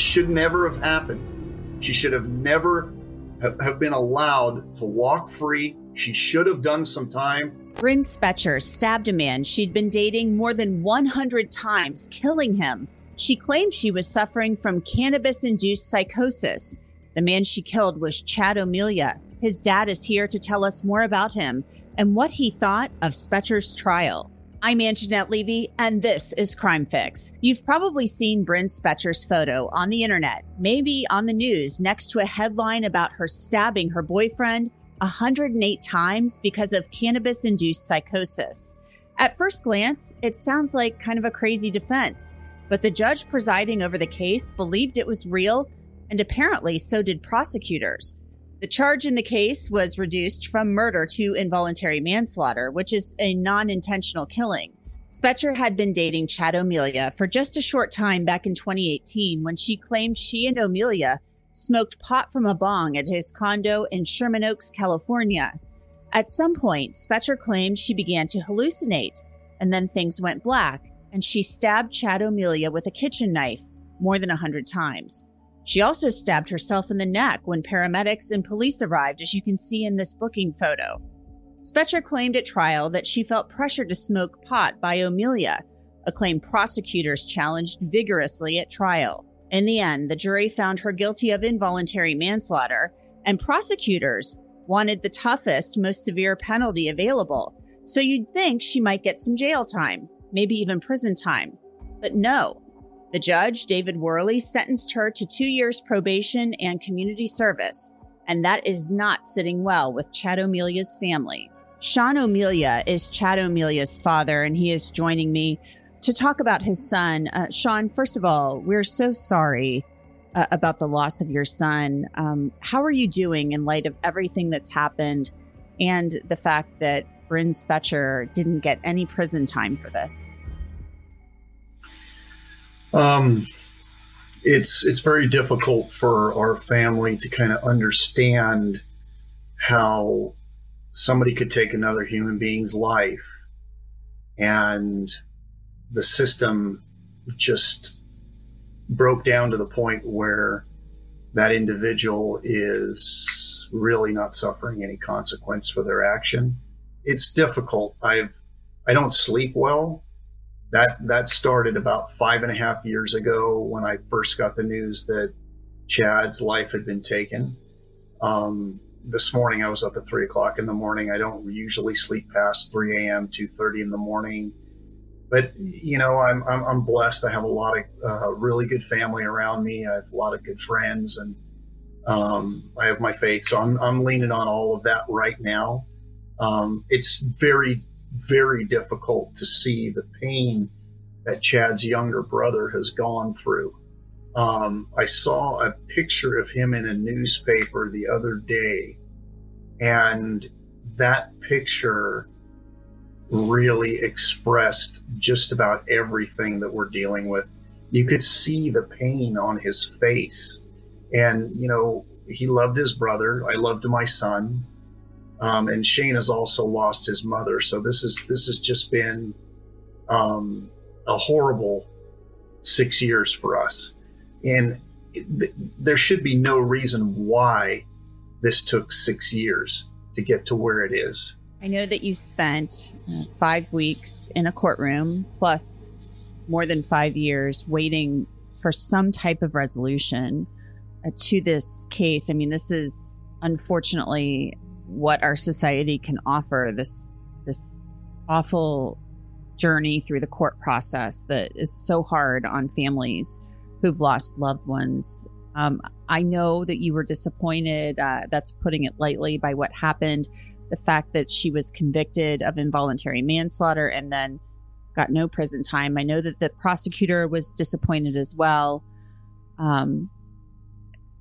Should never have happened. She should have never have, have been allowed to walk free. She should have done some time. Bryn Spejcher stabbed a man she'd been dating more than 100 times, killing him. She claimed she was suffering from cannabis induced psychosis. The man she killed was Chad O'Melia. His dad is here to tell us more about him and what he thought of Spejcher's trial. I'm Angenette Levy, and this is Crime Fix. You've probably seen Bryn Spejcher's photo on the internet, maybe on the news, next to a headline about her stabbing her boyfriend 108 times because of cannabis induced psychosis. At first glance, it sounds like kind of a crazy defense, but the judge presiding over the case believed it was real, and apparently so did prosecutors. The charge in the case was reduced from murder to involuntary manslaughter, which is a non intentional killing. Spejcher had been dating Chad O'Melia for just a short time back in 2018 when she claimed she and O'Melia smoked pot from a bong at his condo in Sherman Oaks, California. At some point, Spejcher claimed she began to hallucinate, and then things went black, and she stabbed Chad O'Melia with a kitchen knife more than a hundred times. She also stabbed herself in the neck when paramedics and police arrived, as you can see in this booking photo. Spejcher claimed at trial that she felt pressure to smoke pot by O'Melia, a claim prosecutors challenged vigorously at trial. In the end, the jury found her guilty of involuntary manslaughter, and prosecutors wanted the toughest, most severe penalty available. So you'd think she might get some jail time, maybe even prison time. But no, the judge, David Worley, sentenced her to two years probation and community service, and that is not sitting well with Chad O'Melia's family. Sean O'Melia is Chad O'Melia's father, and he is joining me to talk about his son. Uh, Sean, first of all, we're so sorry uh, about the loss of your son. Um, how are you doing in light of everything that's happened and the fact that Bryn Spejcher didn't get any prison time for this? Um, it's it's very difficult for our family to kind of understand how somebody could take another human being's life and the system just broke down to the point where that individual is really not suffering any consequence for their action. It's difficult. I've I don't sleep well that that started about five and a half years ago when I first got the news that Chad's life had been taken. Um, this morning I was up at three o'clock in the morning. I don't usually sleep past three a.m. two thirty in the morning, but you know I'm I'm, I'm blessed. I have a lot of uh, really good family around me. I have a lot of good friends, and um, I have my faith. So I'm I'm leaning on all of that right now. Um, it's very very difficult to see the pain that Chad's younger brother has gone through. Um, I saw a picture of him in a newspaper the other day, and that picture really expressed just about everything that we're dealing with. You could see the pain on his face. And, you know, he loved his brother. I loved my son. Um, and Shane has also lost his mother. So this is this has just been um, a horrible six years for us, and th- there should be no reason why this took six years to get to where it is. I know that you spent uh, five weeks in a courtroom plus more than five years waiting for some type of resolution. uh, to this case. I mean, this is unfortunately what our society can offer. This this awful journey through the court process that is so hard on families who've lost loved ones. Um, I know that you were disappointed. Uh, that's putting it lightly by what happened. The fact that she was convicted of involuntary manslaughter and then got no prison time. I know that the prosecutor was disappointed as well. Um,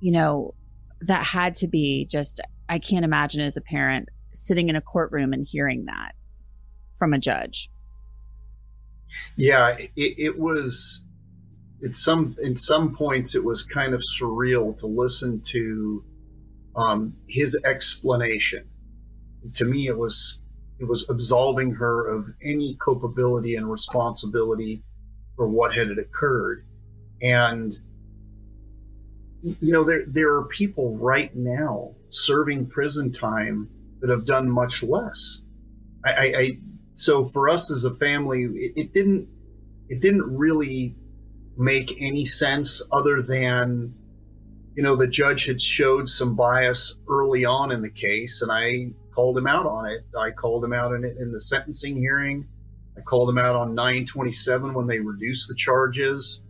you know, that had to be just, I can't imagine as a parent sitting in a courtroom and hearing that from a judge. Yeah, it, it was. At some in some points, it was kind of surreal to listen to um, his explanation. To me, it was it was absolving her of any culpability and responsibility for what had occurred. And you know, there there are people right now serving prison time that have done much less. I, I, I so for us as a family, it, it didn't it didn't really make any sense other than you know the judge had showed some bias early on in the case, and I called him out on it. I called him out in in the sentencing hearing. I called him out on 927 when they reduced the charges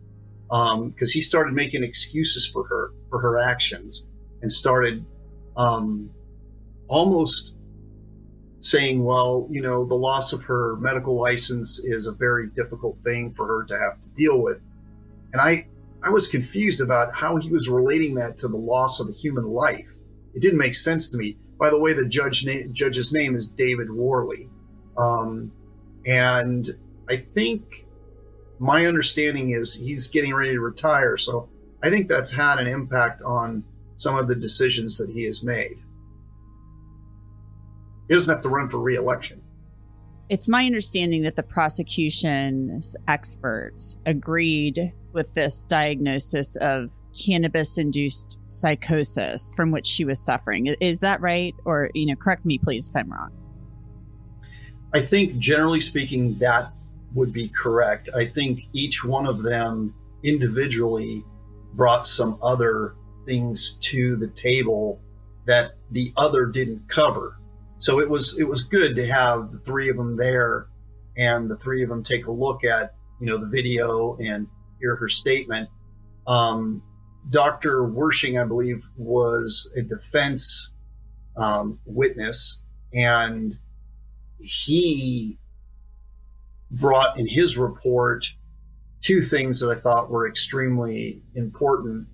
because um, he started making excuses for her for her actions and started um, almost saying, well, you know, the loss of her medical license is a very difficult thing for her to have to deal with. And I, I was confused about how he was relating that to the loss of a human life. It didn't make sense to me. By the way, the judge na- judge's name is David Worley, um, and I think my understanding is he's getting ready to retire. So I think that's had an impact on some of the decisions that he has made. He doesn't have to run for reelection. It's my understanding that the prosecution's experts agreed with this diagnosis of cannabis induced psychosis from which she was suffering. Is that right? Or, you know, correct me, please, if I'm wrong. I think generally speaking, that would be correct. I think each one of them individually brought some other things to the table that the other didn't cover. So it was it was good to have the three of them there and the three of them take a look at you know the video and hear her statement. Um, Dr. Wersching, I believe, was a defense um, witness, and he brought in his report two things that I thought were extremely important.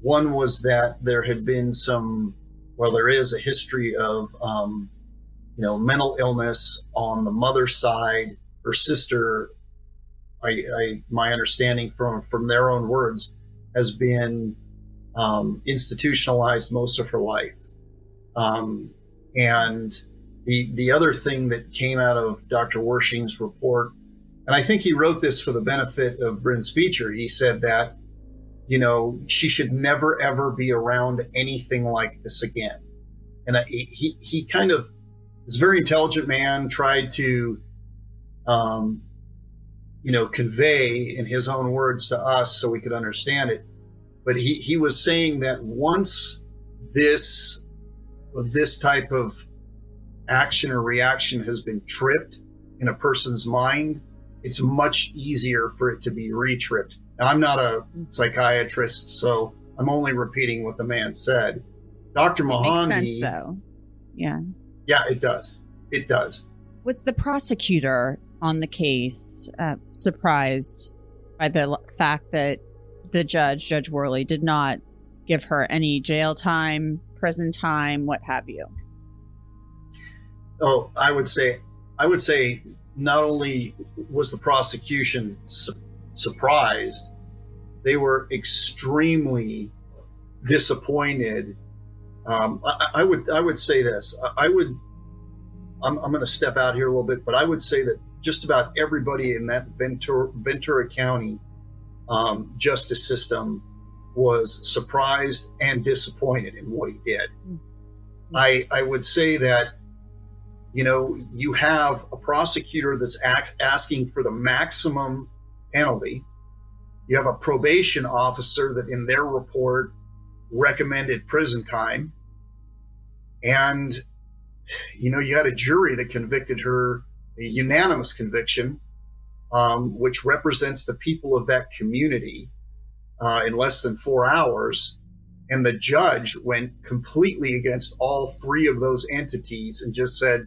One was that there had been some, well, there is a history of, um, you know, mental illness on the mother's side. Her sister I, I, my understanding from from their own words has been um, institutionalized most of her life. Um, and the the other thing that came out of Dr. Wersching's report, and I think he wrote this for the benefit of Bryn Spejcher. He said that you know she should never ever be around anything like this again. And I, he he kind of this very intelligent man. Tried to um, you know, convey in his own words to us so we could understand it. But he, he was saying that once this this type of action or reaction has been tripped in a person's mind, it's much easier for it to be retripped. Now, I'm not a psychiatrist, so I'm only repeating what the man said. Dr. Mahoney. Makes sense, though. Yeah. Yeah, it does. It does. Was the prosecutor on the case uh, surprised by the fact that the judge, Judge Worley, did not give her any jail time, prison time, what have you? Oh, I would say, I would say, not only was the prosecution su- surprised, they were extremely disappointed. Um, I, I, would, I would say this. I, I would. I'm, I'm going to step out here a little bit, but I would say that just about everybody in that Ventura, Ventura County um, justice system was surprised and disappointed in what he did. Mm-hmm. I, I would say that, you know, you have a prosecutor that's act, asking for the maximum penalty. You have a probation officer that in their report recommended prison time. And, you know, you had a jury that convicted her, a unanimous conviction, um, which represents the people of that community uh, in less than four hours. And the judge went completely against all three of those entities and just said,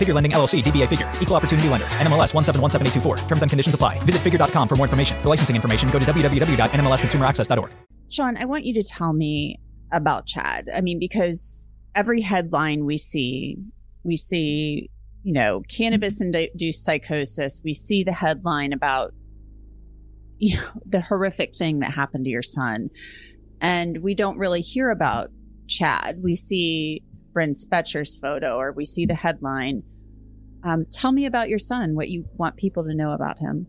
Figure Lending LLC, DBA Figure, Equal Opportunity Lender, NMLS 1717824. Terms and conditions apply. Visit figure.com for more information. For licensing information, go to www.nmlsconsumeraccess.org. Sean, I want you to tell me about Chad. I mean, because every headline we see, we see, you know, cannabis induced psychosis. We see the headline about you know, the horrific thing that happened to your son. And we don't really hear about Chad. We see Bryn Spejcher's photo or we see the headline. Um, tell me about your son, what you want people to know about him.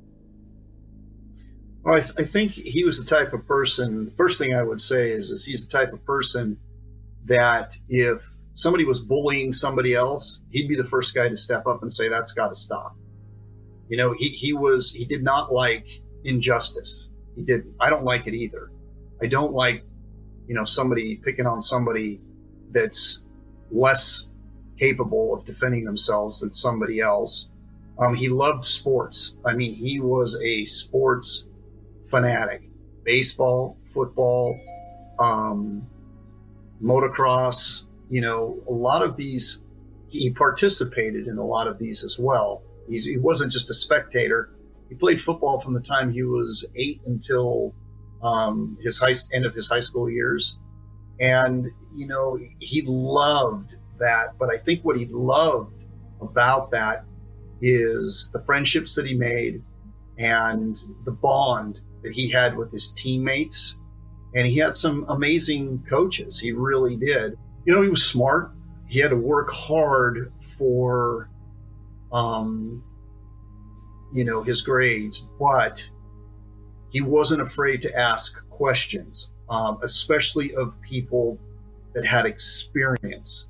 Well, I, th- I, think he was the type of person. First thing I would say is, is he's the type of person that if somebody was bullying somebody else, he'd be the first guy to step up and say, that's got to stop. You know, he, he was, he did not like injustice. He didn't. I don't like it either. I don't like, you know, somebody picking on somebody that's less capable of defending themselves than somebody else. Um, he loved sports. I mean, he was a sports fanatic. Baseball, football, um, motocross. You know, a lot of these. He participated in a lot of these as well. He's, he wasn't just a spectator. He played football from the time he was eight until um, his high, end of his high school years. And, you know, he loved that. But I think what he loved about that is the friendships that he made and the bond that he had with his teammates. And he had some amazing coaches. He really did. You know, he was smart. He had to work hard for, um, you know, his grades, but he wasn't afraid to ask questions um, especially of people that had experience.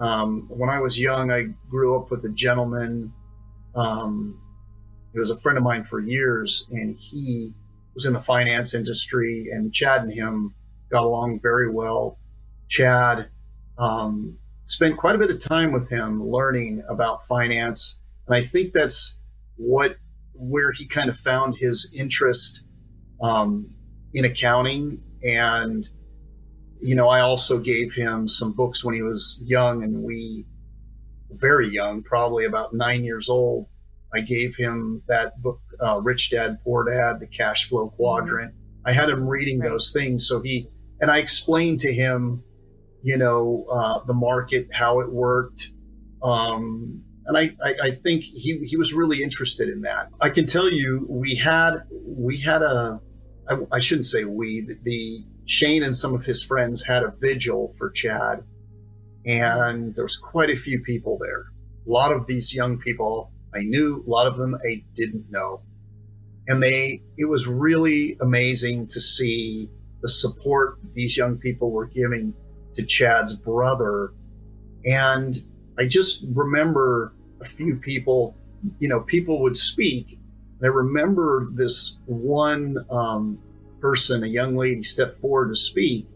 Um, when I was young, I grew up with a gentleman. Um, he was a friend of mine for years, and he was in the finance industry. And Chad and him got along very well. Chad um, spent quite a bit of time with him learning about finance, and I think that's what where he kind of found his interest um, in accounting and, you know, I also gave him some books when he was young and we, very young, probably about nine years old. I gave him that book, uh, Rich Dad, Poor Dad, The Cash Flow Quadrant. I had him reading right. those things. So he, and I explained to him, you know, uh, the market, how it worked. Um, and I, I, I, think he, he was really interested in that. I can tell you, we had, we had a, I, I shouldn't say we, the, the, Shane and some of his friends had a vigil for Chad, and there was quite a few people there. A lot of these young people I knew, a lot of them I didn't know. And they, it was really amazing to see the support these young people were giving to Chad's brother. And I just remember a few people, you know, people would speak and I remember this one um, person, a young lady, stepped forward to speak,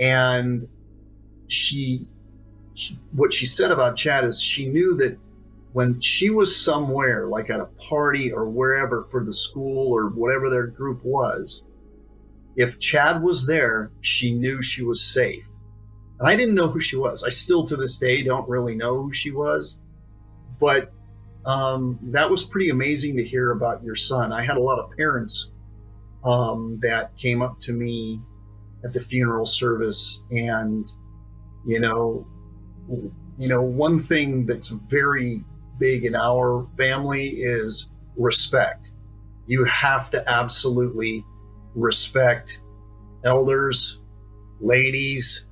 and she, she, what she said about Chad is she knew that when she was somewhere, like at a party or wherever for the school or whatever their group was, if Chad was there, she knew she was safe. And I didn't know who she was. I still to this day don't really know who she was. But um, that was pretty amazing to hear about your son. I had a lot of parents um, that came up to me at the funeral service, and you know, you know, one thing that's very big in our family is respect. You have to absolutely respect elders, ladies,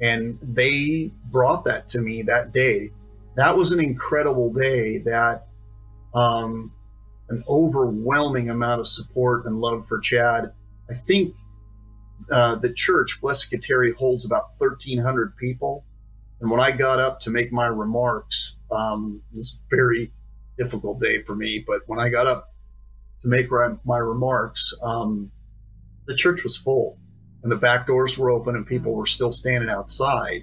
and they brought that to me that day. That was an incredible day that um, an overwhelming amount of support and love for Chad. I think uh, the church, Blessed Kateri, holds about 1,300 people. And when I got up to make my remarks, um, this very difficult day for me, but when I got up to make my remarks, um, the church was full and the back doors were open and people were still standing outside.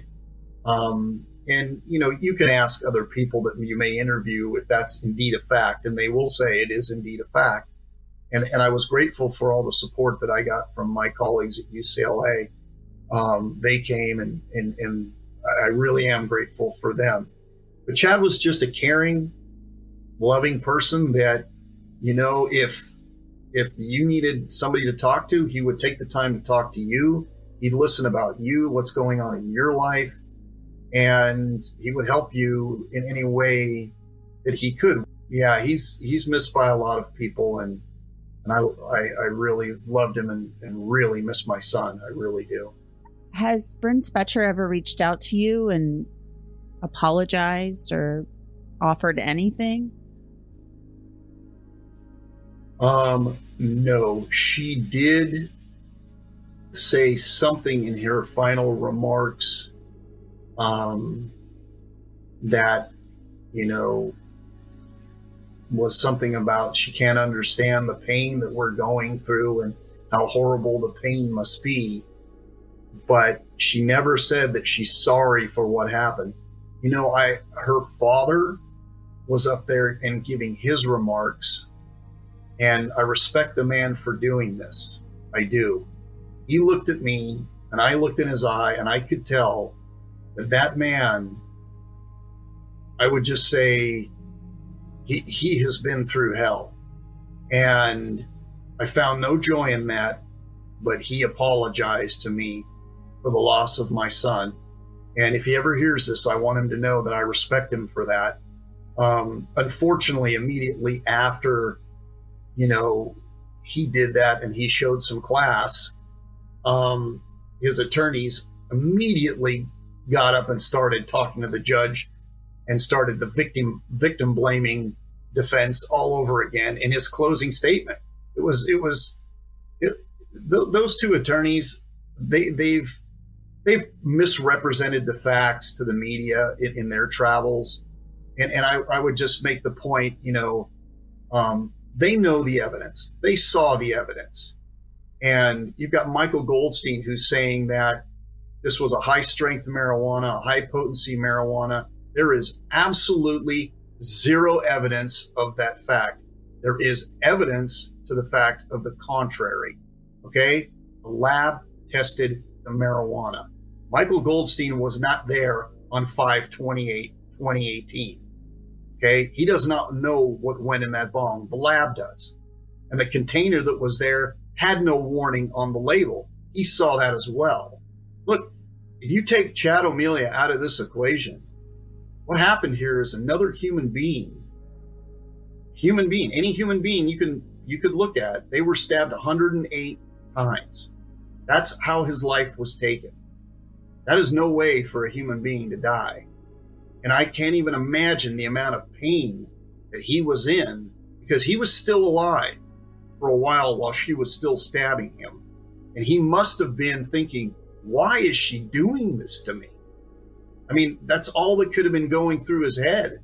Um, and you know, you can ask other people that you may interview if that's indeed a fact, and they will say it is indeed a fact. And and I was grateful for all the support that I got from my colleagues at UCLA. Um, they came and and and I really am grateful for them. But Chad was just a caring, loving person that, you know, if if you needed somebody to talk to, he would take the time to talk to you. He'd listen about you, what's going on in your life, and he would help you in any way that he could. Yeah, he's he's missed by a lot of people, and and I I, I really loved him and, and really miss my son. I really do. Has Bryn Spejcher ever reached out to you and apologized or offered anything? Um, no, she did say something in her final remarks um, that, you know, was something about she can't understand the pain that we're going through and how horrible the pain must be. But she never said that she's sorry for what happened. You know, I her father was up there and giving his remarks and I respect the man for doing this. I do. He looked at me and I looked in his eye and I could tell that man, I would just say, he, he has been through hell. And I found no joy in that, but he apologized to me for the loss of my son. And if he ever hears this, I want him to know that I respect him for that. Um, unfortunately, immediately after you know, he did that and he showed some class. Um, his attorneys immediately got up and started talking to the judge and started the victim victim blaming defense all over again in his closing statement. It was it was it, th- those two attorneys they they've they've misrepresented the facts to the media in, in their travels, and and I, I would just make the point, you know, um, they know the evidence. They saw the evidence. And you've got Michael Goldstein who's saying that this was a high strength marijuana, a high potency marijuana. There is absolutely zero evidence of that fact. There is evidence to the fact of the contrary. Okay? The lab tested the marijuana. Michael Goldstein was not there on 528 2018. Okay. He does not know what went in that bong. The lab does. And the container that was there had no warning on the label. He saw that as well. Look, if you take Chad O'Melia out of this equation, what happened here is another human being, human being, any human being you can you could look at, they were stabbed 108 times. That's how his life was taken. That is no way for a human being to die. And I can't even imagine the amount of pain that he was in because he was still alive for a while while she was still stabbing him. And he must have been thinking, why is she doing this to me? I mean, that's all that could have been going through his head.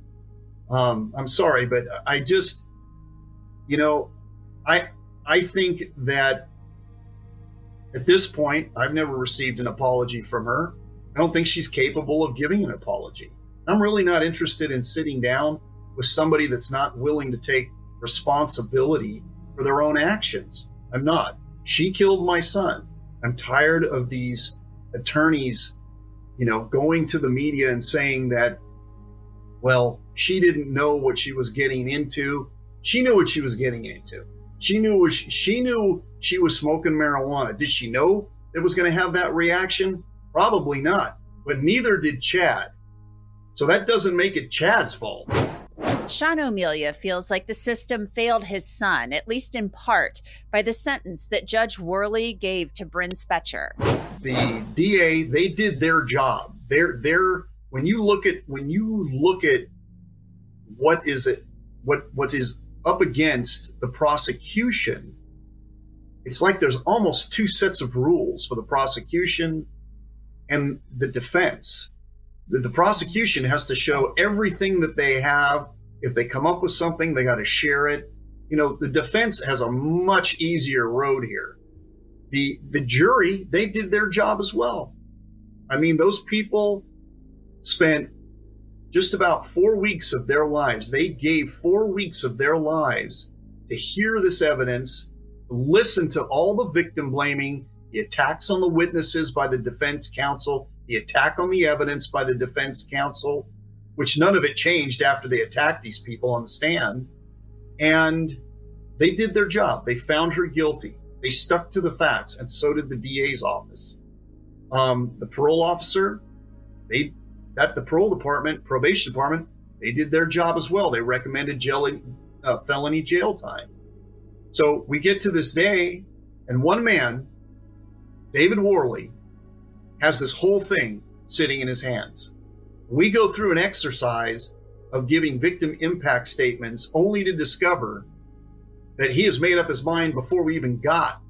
Um, I'm sorry, but I just, you know, I I think that at this point, I've never received an apology from her. I don't think she's capable of giving an apology. I'm really not interested in sitting down with somebody that's not willing to take responsibility for their own actions. I'm not. She killed my son. I'm tired of these attorneys you know, going to the media and saying that, well, she didn't know what she was getting into. She knew what she was getting into. She knew was she knew she was smoking marijuana. Did she know it was going to have that reaction? Probably not. But neither did Chad. So that doesn't make it Chad's fault. Sean O'Melia feels like the system failed his son, at least in part, by the sentence that Judge Worley gave to Bryn Spejcher. The DA, they did their job. They're they're when you look at when you look at what is it what what is up against the prosecution, it's like there's almost two sets of rules for the prosecution and the defense. The, the prosecution has to show everything that they have if they come up with something, they got to share it. You know, the defense has a much easier road here. The the jury, they did their job as well. I mean, those people spent just about 4 weeks of their lives. They gave 4 weeks of their lives to hear this evidence, listen to all the victim blaming, the attacks on the witnesses by the defense counsel, the attack on the evidence by the defense counsel, which none of it changed after they attacked these people on the stand. And they did their job. They found her guilty. They stuck to the facts, and so did the DA's office. Um, the parole officer, they that the parole department, probation department, they did their job as well. They recommended jail, uh, felony jail time. So we get to this day, and one man, David Worley, has this whole thing sitting in his hands. We go through an exercise of giving victim impact statements only to discover that he has made up his mind before we even got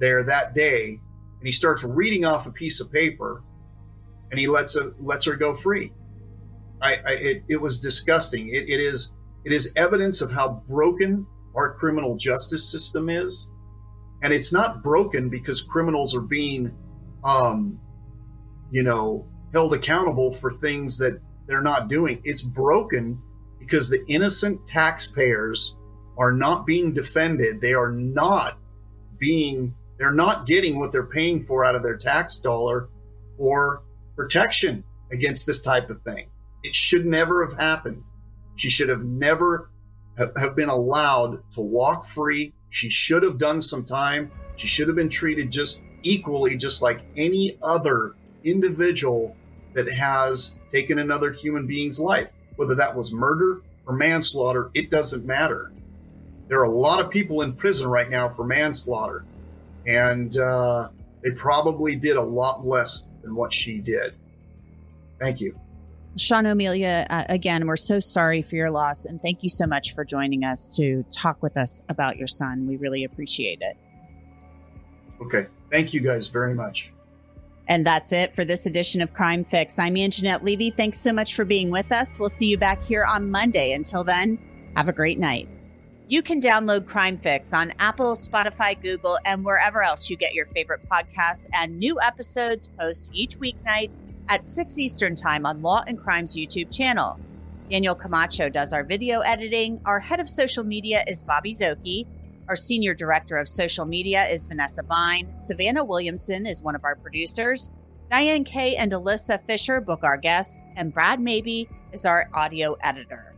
there that day. And he starts reading off a piece of paper and he lets, a, lets her go free. I, I it, it, was disgusting. It, it is it is evidence of how broken our criminal justice system is, and it's not broken because criminals are being, um, you know, held accountable for things that they're not doing. It's broken because the innocent taxpayers are not being defended. They are not being, they're not getting what they're paying for out of their tax dollar or protection against this type of thing. It should never have happened. She should have never have been allowed to walk free. She should have done some time. She should have been treated just equally, just like any other individual that has taken another human being's life. Whether that was murder or manslaughter, it doesn't matter. There are a lot of people in prison right now for manslaughter, and uh, they probably did a lot less than what she did. Thank you. Sean O'Melia, uh, again, we're so sorry for your loss, and thank you so much for joining us to talk with us about your son. We really appreciate it. Okay. Thank you guys very much. And that's it for this edition of Crime Fix. I'm Angenette Levy. Thanks so much for being with us. We'll see you back here on Monday. Until then, have a great night. You can download Crime Fix on Apple, Spotify, Google, and wherever else you get your favorite podcasts. And new episodes post each weeknight at 6 Eastern Time on Law and Crime's YouTube channel. Daniel Camacho does our video editing. Our head of social media is Bobby Szoke. Our senior director of social media is Vanessa Bein. Savannah Williamson is one of our producers. Diane Kaye and Alyssa Fisher book our guests, and Brad Maybe is our audio editor.